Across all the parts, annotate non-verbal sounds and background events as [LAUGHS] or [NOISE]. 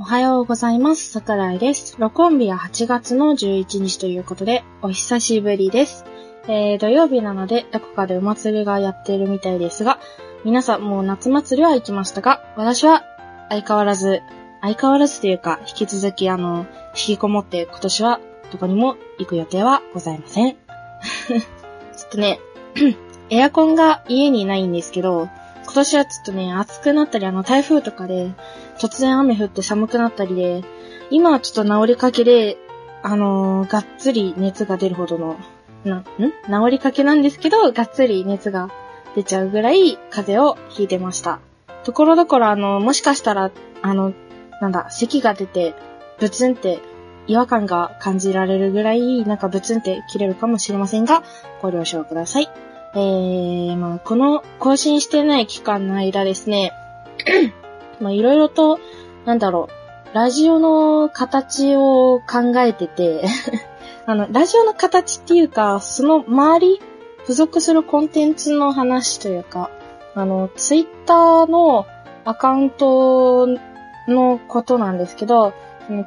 おはようございます。桜井です。録音日は8月の11日ということで、お久しぶりです。えー、土曜日なので、どこかでお祭りがやってるみたいですが、皆さんもう夏祭りは行きましたが、私は相変わらず、相変わらずというか、引き続きあの、引きこもって今年はどこにも行く予定はございません。[LAUGHS] ちょっとね、[CLEARS THROAT] エアコンが家にないんですけど、今年はちょっとね、暑くなったり、あの、台風とかで、突然雨降って寒くなったりで、今はちょっと治りかけで、あのーがっつり熱が出るほどの、な、ん？治りかけなんですけど、がっつり熱が出ちゃうぐらい風邪をひいてました。ところどころあの、もしかしたら、あの、なんだ、咳が出て、ブツンって違和感が感じられるぐらい、なんかブツンって切れるかもしれませんが、ご了承ください。えー、まあ、この更新してない期間の間ですね、[CLEARS THROAT] まあ、いろいろと、なんだろう、ラジオの形を考えてて、[LAUGHS] あの、ラジオの形っていうか、その周り、付属するコンテンツの話というか、あの、ツイッターのアカウントのことなんですけど、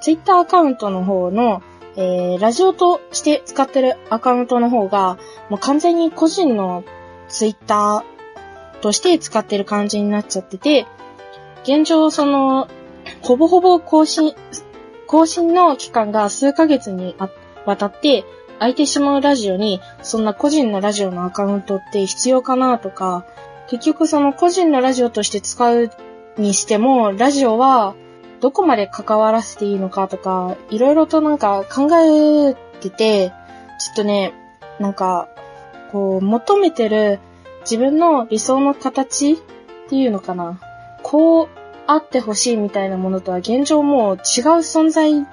ツイッターアカウントの方の、えー、ラジオとして使ってるアカウントの方が、もう完全に個人のツイッターとして使ってる感じになっちゃってて、現状その、ほぼほぼ更新、更新の期間が数ヶ月にわたって空いてしまうラジオに、そんな個人のラジオのアカウントって必要かなとか、結局その個人のラジオとして使うにしても、ラジオはどこまで関わらせていいのかとか、いろいろとなんか考えてて、ちょっとね、なんか、こう、求めてる自分の理想の形っていうのかな。こうあってほしいみたいなものとは現状もう違う存在、違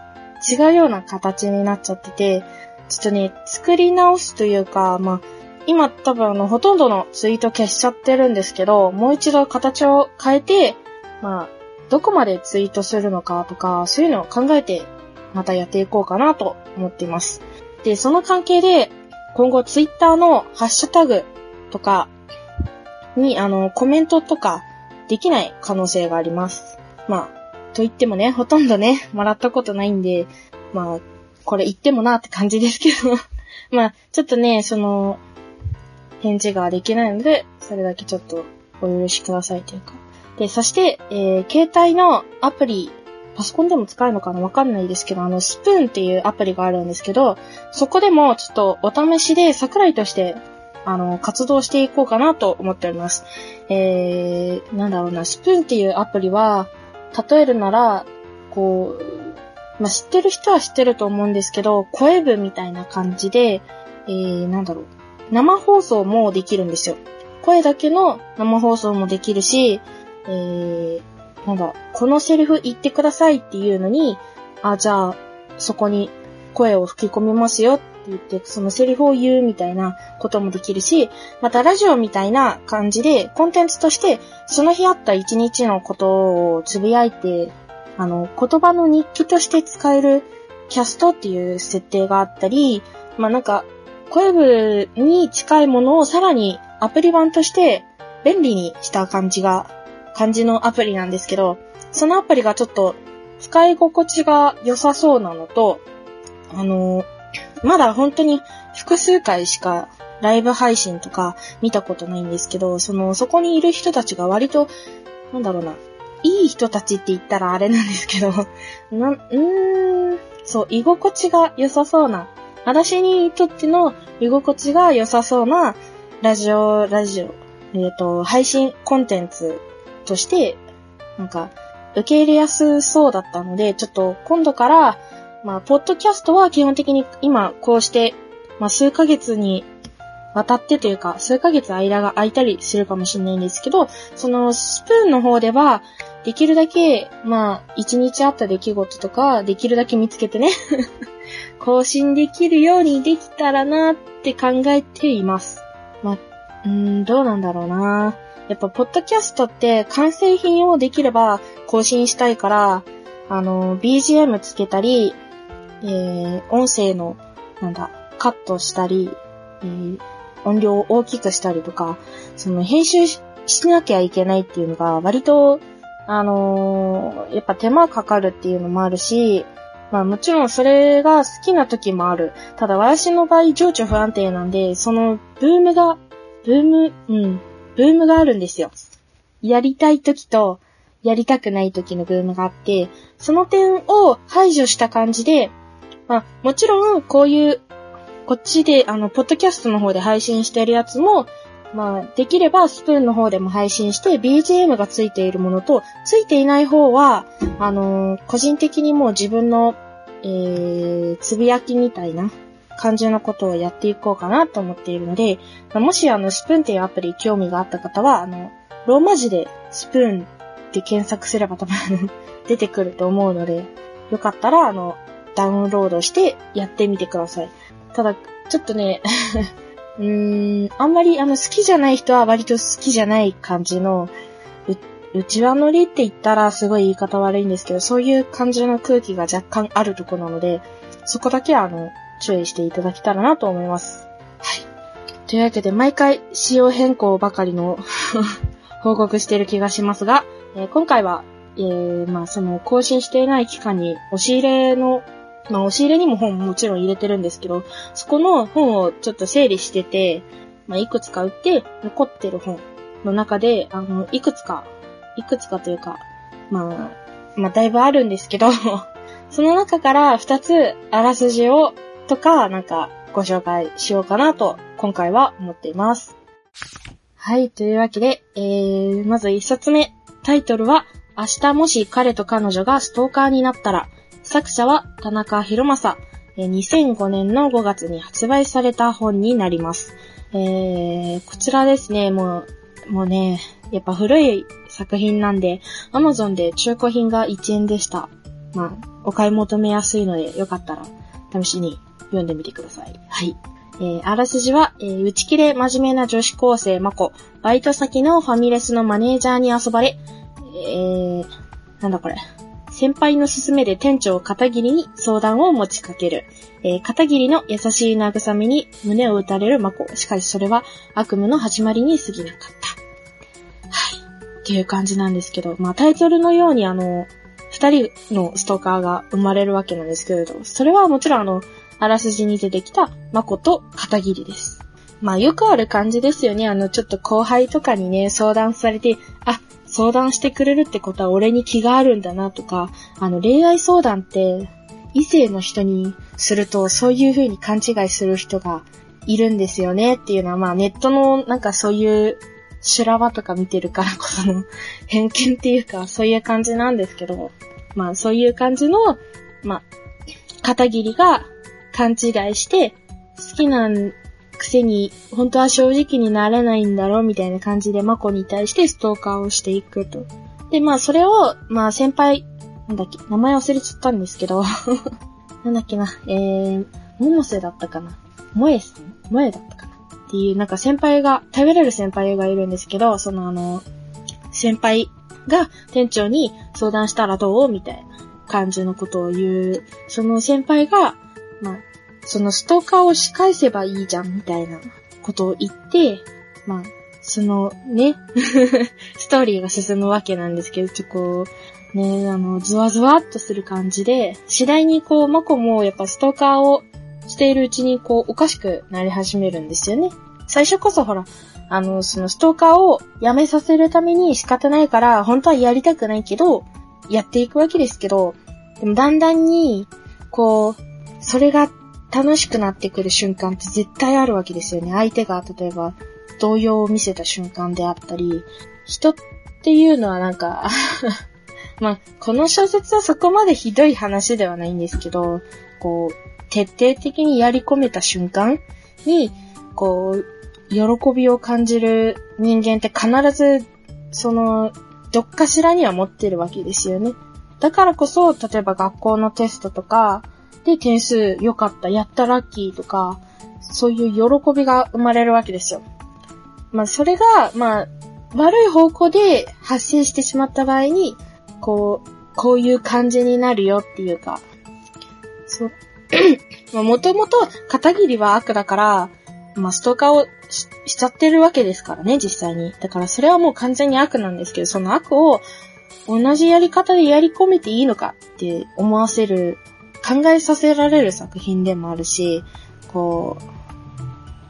うような形になっちゃってて、ちょっとね、作り直すというか、まあ、今多分あの、ほとんどのツイート消しちゃってるんですけど、もう一度形を変えて、まあ、どこまでツイートするのかとか、そういうのを考えて、またやっていこうかなと思っています。で、その関係で、今後ツイッターのハッシュタグとかに、あの、コメントとかできない可能性があります。まあ、と言ってもね、ほとんどね、もらったことないんで、まあ、これ言ってもなって感じですけど、[LAUGHS] まあ、ちょっとね、その、返事ができないので、それだけちょっとお許しくださいというか。で、そして、えー、携帯のアプリ、パソコンでも使えるのかな？わかんないですけど、あの、スプーンっていうアプリがあるんですけど、そこでもちょっとお試しで桜井として、あの、活動していこうかなと思っております。えー、なんだろうな、スプーンっていうアプリは、例えるなら、こう、まあ、知ってる人は知ってると思うんですけど、声部みたいな感じで、えー、なんだろう、生放送もできるんですよ。声だけの生放送もできるし、えー、なんだ、このセリフ言ってくださいっていうのに、あ、じゃあ、そこに声を吹き込みますよって言って、そのセリフを言うみたいなこともできるし、またラジオみたいな感じで、コンテンツとして、その日あった一日のことをつぶやいて、あの、言葉の日記として使えるキャストっていう設定があったり、まあなんか、声部に近いものをさらにアプリ版として便利にした感じが、感じのアプリなんですけど、そのアプリがちょっと使い心地が良さそうなのと、あの、まだ本当に複数回しかライブ配信とか見たことないんですけど、その、そこにいる人たちが割と、なんだろうな、いい人たちって言ったらあれなんですけど、[LAUGHS] な、うーん、そう、居心地が良さそうな、私にとっての居心地が良さそうなラジオ、ラジオ、えっ、と、配信コンテンツとして、なんか、受け入れやすそうだったので、ちょっと今度から、まあ、ポッドキャストは基本的に今こうして、まあ、数ヶ月に渡ってというか、数ヶ月間が空いたりするかもしれないんですけど、そのスプーンの方では、できるだけ、まあ、一日あった出来事とか、できるだけ見つけてね、[LAUGHS] 更新できるようにできたらなって考えています。まあ、うーん、どうなんだろうな。やっぱ、ポッドキャストって完成品をできれば更新したいから、あの、BGM つけたり、えー、音声の、なんだ、カットしたり、えー、音量を大きくしたりとか、その編集しなきゃいけないっていうのが割とあのーやっぱ手間かかるっていうのもあるし、まあもちろんそれが好きな時もある。ただ私の場合情緒不安定なんで、そのブームが、ブーム、うん、ブームがあるんですよ。やりたい時と、やりたくない時のブームがあって、その点を排除した感じで、まあもちろんこういう、こっちで、あの、ポッドキャストの方で配信してるやつも、まあ、できればスプーンの方でも配信して、BGM がついているものと、ついていない方は、あのー個人的にもう自分の、えー、つぶやきみたいな感じのことをやっていこうかなと思っているので、もしあの、スプーンっていうアプリ興味があった方は、あの、ローマ字でスプーンって検索すれば多分 [LAUGHS] 出てくると思うので、よかったら、あの、ダウンロードしてやってみてください。ただ、ちょっとね、[LAUGHS] うーん、あんまりあの好きじゃない人は割と好きじゃない感じの、う、内輪乗りって言ったらすごい言い方悪いんですけど、そういう感じの空気が若干あるとこなので、そこだけはあの、注意していただけたらなと思います。はい。というわけで、毎回仕様変更ばかりの [LAUGHS] 報告している気がしますが、えー今回は、えー、まあその更新していない期間に押し入れのまあ、押し入れにも本もちろん入れてるんですけど、そこの本をちょっと整理してて、まあ、いくつか売って、残ってる本の中で、あの、いくつか、いくつかというか、まあ、まあ、だいぶあるんですけど、[LAUGHS] その中から二つ、あらすじを、とか、なんか、ご紹介しようかなと、今回は思っています。はい、というわけで、えー、まず一冊目、タイトルは、明日もし彼と彼女がストーカーになったら、作者は田中博正。2005年の5月に発売された本になります。えー、こちらですね、もう、もうね、やっぱ古い作品なんで、Amazon で中古品が1円でした。まあ、お買い求めやすいので、よかったら、試しに読んでみてください。はい。えー、あらすじは、えー、打ち切れ真面目な女子高生まこ、バイト先のファミレスのマネージャーに遊ばれ、えー、なんだこれ。先輩の勧めで店長片桐に相談を持ちかける。えー片桐の優しい慰めに胸を打たれるマコ。しかしそれは悪夢の始まりに過ぎなかった。はい。っていう感じなんですけど、まあタイトルのようにあの、二人のストーカーが生まれるわけなんですけれど、それはもちろんあの、あらすじに出てきたマコと片桐です。まあよくある感じですよね。あの、ちょっと後輩とかにね、相談されて、あ、相談してくれるってことは俺に気があるんだなとか、あの、恋愛相談って、異性の人にすると、そういう風に勘違いする人がいるんですよねっていうのは、まあネットのなんかそういう修羅場とか見てるからこその [LAUGHS] 偏見っていうか、そういう感じなんですけど、まあそういう感じの、まあ、片桐が勘違いして、好きなくせに、本当は正直になれないんだろうみたいな感じで、マコに対してストーカーをしていくと。で、まあ、それを、まあ、先輩、なんだっけ、名前忘れちゃったんですけど、[LAUGHS] なんだっけな、えー、百瀬だったかな。萌えさん？萌えだったかな。っていう、なんか先輩が、頼れる先輩がいるんですけど、そのあの、先輩が店長に相談したらどう？みたいな感じのことを言う、その先輩が、まあ、そのストーカーを仕返せばいいじゃん、みたいなことを言って、まあ、そのね、[LAUGHS] ストーリーが進むわけなんですけど、ちょっとこう、ね、あの、ズワズワっとする感じで、次第にこう、マコもやっぱストーカーをしているうちにこう、おかしくなり始めるんですよね。最初こそほら、あの、そのストーカーをやめさせるために仕方ないから、本当はやりたくないけど、やっていくわけですけど、でもだんだんに、こう、それが楽しくなってくる瞬間って絶対あるわけですよね。相手が例えば動揺を見せた瞬間であったり、人っていうのはなんか、[LAUGHS] まあ、この小説はそこまでひどい話ではないんですけど、こう、徹底的にやり込めた瞬間に、こう、喜びを感じる人間って必ず、その、どっかしらには持ってるわけですよね。だからこそ、例えば学校のテストとか、で点数良かった、やったラッキーとか、そういう喜びが生まれるわけですよ。まあ、それが、まあ、悪い方向で発生してしまった場合に、こう、こういう感じになるよっていうか、そう。[CLEARS THROAT] まあ、もともと片桐は悪だから、まあ、ストーカーをししちゃってるわけですからね、実際に。だからそれはもう完全に悪なんですけど、その悪を、同じやり方でやり込めていいのかって思わせる、考えさせられる作品でもあるし、こ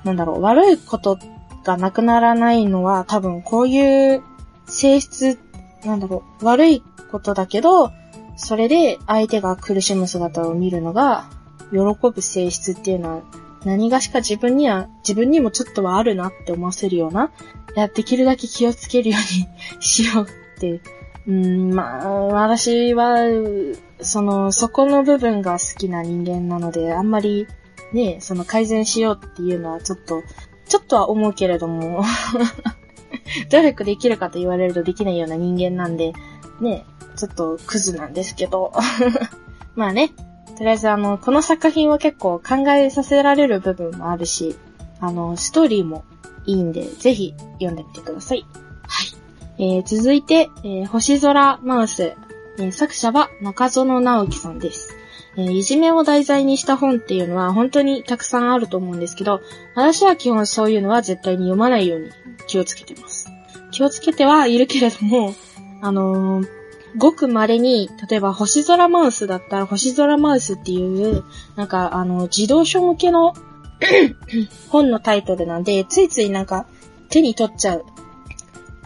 う、なんだろう、悪いことがなくならないのは多分こういう性質、なんだろう、悪いことだけど、それで相手が苦しむ姿を見るのが、喜ぶ性質っていうのは、何がしか自分には、自分にもちょっとはあるなって思わせるような、や、できるだけ気をつけるように [LAUGHS] しようって、うん、まあ、私は、その、そこの部分が好きな人間なので、あんまり、ね、その改善しようっていうのはちょっと、ちょっとは思うけれども [LAUGHS] 努力できるかと言われるとできないような人間なんで、ね、ちょっとクズなんですけど [LAUGHS] まあね、とりあえずあの、この作品は結構考えさせられる部分もあるし、あの、ストーリーもいいんで、ぜひ読んでみてください。はい。えー、続いて、えー、星空マウス。えー、作者は中園直樹さんです。えー、いじめを題材にした本っていうのは本当にたくさんあると思うんですけど、私は基本そういうのは絶対に読まないように気をつけてます。気をつけてはいるけれども、あのー、ごく稀に、例えば星空マウスだったら星空マウスっていう、なんかあの、児童書向けの [CLEARS THROAT] 本のタイトルなんで、ついついなんか手に取っちゃう。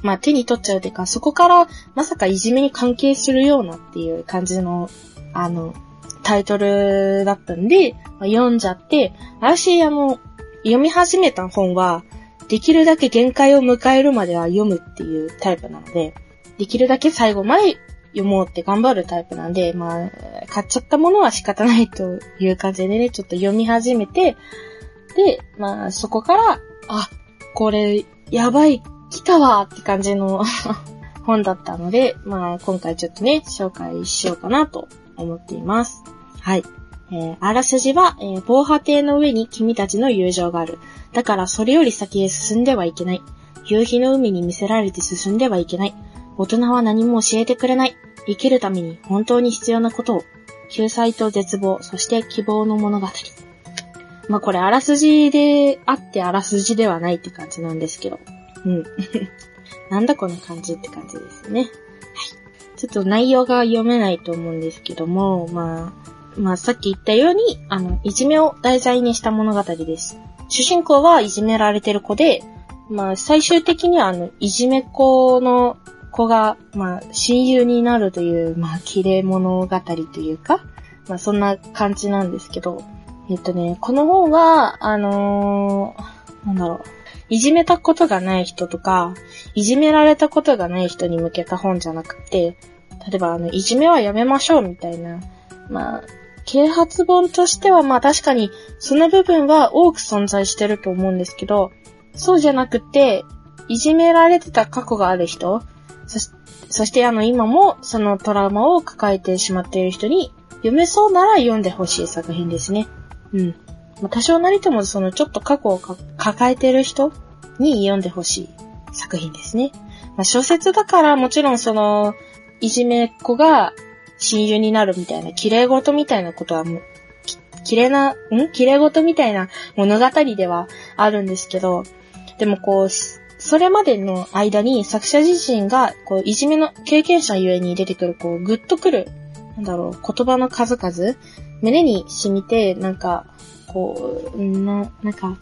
まあ手に取っちゃうっていうか、そこからまさかいじめに関係するようなっていう感じの、あの、タイトルだったんで、まあ、読んじゃって、私、あの、読み始めた本は、できるだけ限界を迎えるまでは読むっていうタイプなので、できるだけ最後まで読もうって頑張るタイプなんで、まあ、買っちゃったものは仕方ないという感じでね、ちょっと読み始めて、で、まあ、そこから、あ、これ、やばい、来たわって感じの [LAUGHS] 本だったので、まあ、今回ちょっとね、紹介しようかなと思っています。はい。えー、あらすじは、えー、防波堤の上に君たちの友情がある。だからそれより先へ進んではいけない。夕日の海に見せられて進んではいけない。大人は何も教えてくれない。生きるために本当に必要なことを。救済と絶望、そして希望の物語。まあ、これあらすじであってあらすじではないって感じなんですけど。うん。[LAUGHS] なんだこの感じって感じですね。はい。ちょっと内容が読めないと思うんですけども、まあ、まあ、さっき言ったように、あの、いじめを題材にした物語です。主人公はいじめられてる子で、まあ、最終的にはあの、いじめっ子の子が、まあ、親友になるという、まあ、綺麗物語というか、まあ、そんな感じなんですけど、えっとね、この本は、あのー、なんだろう、いじめたことがない人とか、いじめられたことがない人に向けた本じゃなくて、例えばあの、いじめはやめましょうみたいな、まあ、啓発本としてはまあ確かにその部分は多く存在してると思うんですけど、そうじゃなくて、いじめられてた過去がある人、そしそしてあの今もそのトラウマを抱えてしまっている人に読めそうなら読んでほしい作品ですね。うん。多少なりともそのちょっと過去を抱えている人に読んでほしい作品ですね。まあ、小説だからもちろんその、いじめっ子が親友になるみたいな、綺麗事みたいなことはもう、綺麗な、ん？綺麗事みたいな物語ではあるんですけど、でもこう、それまでの間に作者自身が、こう、いじめの経験者ゆえに出てくる、こう、ぐっとくる、なんだろう、言葉の数々、胸に染みて、なんか、こう、な、なんか、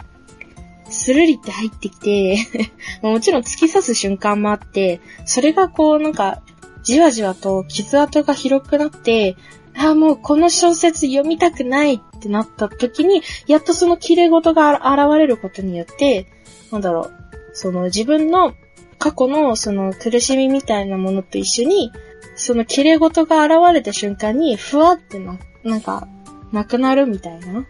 スルリって入ってきて [LAUGHS] もちろん突き刺す瞬間もあって、それがこう、なんか、じわじわと傷跡が広くなって、ああ、もうこの小説読みたくないってなった時に、やっとその綺麗事が現れることによって、なんだろう、その自分の過去のその苦しみみたいなものと一緒に、その綺麗事が現れた瞬間に、ふわってな、なんか、なくなるみたいな。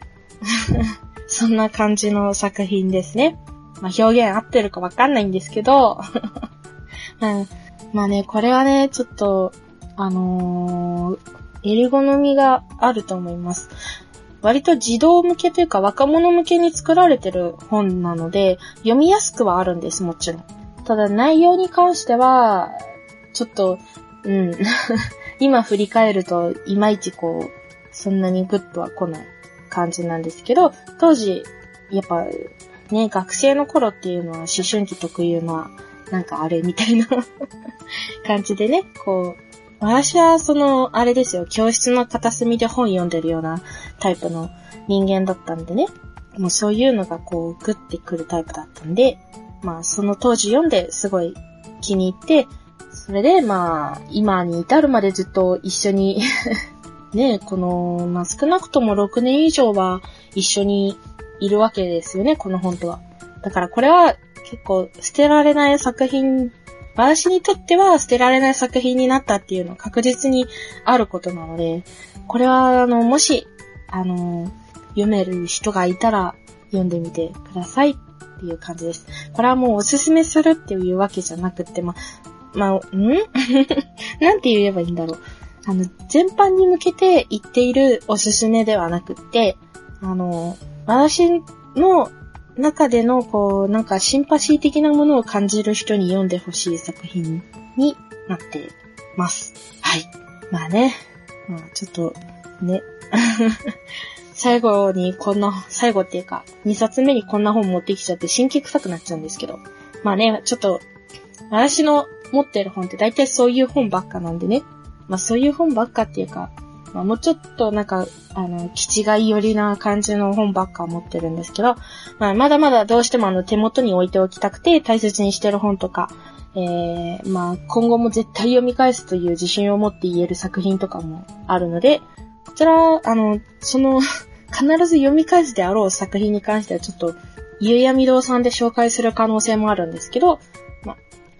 [LAUGHS] そんな感じの作品ですね。まあ、表現合ってるかわかんないんですけど、[LAUGHS] うん、まあね、これはね、ちょっと、あのー、エルゴノミがあると思います。割と児童向けというか若者向けに作られてる本なので、読みやすくはあるんです、もちろん。ただ内容に関しては、ちょっと、うん。[LAUGHS] 今振り返ると、いまいちこう、そんなにグッとは来ない感じなんですけど、当時、やっぱ、ね、学生の頃っていうのは思春期特有のはなんかあれみたいな [LAUGHS] 感じでね、こう、私はその、あれですよ、教室の片隅で本読んでるようなタイプの人間だったんでね、もうそういうのがこう、グッてくるタイプだったんで、まあその当時読んですごい気に入って、それでまあ、今に至るまでずっと一緒に [LAUGHS] ね、この、まあ少なくとも6年以上は一緒にいるわけですよね、この本とは。だからこれは結構捨てられない作品、私にとっては捨てられない作品になったっていうのは確実にあることなので、これはあの、もし、あの、読める人がいたら読んでみてくださいっていう感じです。これはもうおすすめするっていうわけじゃなくて、ままあ、ん？[LAUGHS] なんて言えばいいんだろう。あの、全般に向けて言っているおすすめではなくって、あの、私の中での、こう、なんかシンパシー的なものを感じる人に読んでほしい作品になってます。はい。まあね。まあちょっと、ね。[LAUGHS] 最後にこんな、最後っていうか、2冊目にこんな本持ってきちゃって新規臭くなっちゃうんですけど。まあね、ちょっと、私の持ってる本って大体そういう本ばっかなんでね。まあそういう本ばっかっていうか、まあ、もうちょっとなんか、あの、気違い寄りな感じの本ばっか持ってるんですけど、まあ、まだまだどうしてもあの手元に置いておきたくて大切にしてる本とか、えー、まあ、今後も絶対読み返すという自信を持って言える作品とかもあるので、こちら、あの、その [LAUGHS] 必ず読み返すであろう作品に関してはちょっと、ゆうやみ堂さんで紹介する可能性もあるんですけど、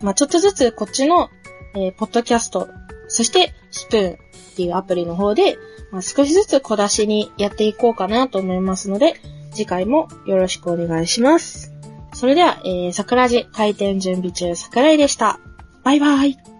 ま、あ、ちょっとずつこっちの、えー、ポッドキャスト、そして、スプーン、っていうアプリの方で、まあ、少しずつ小出しにやっていこうかなと思いますので、次回もよろしくお願いします。それでは、えー、桜寺開店準備中桜井でした。バイバイ。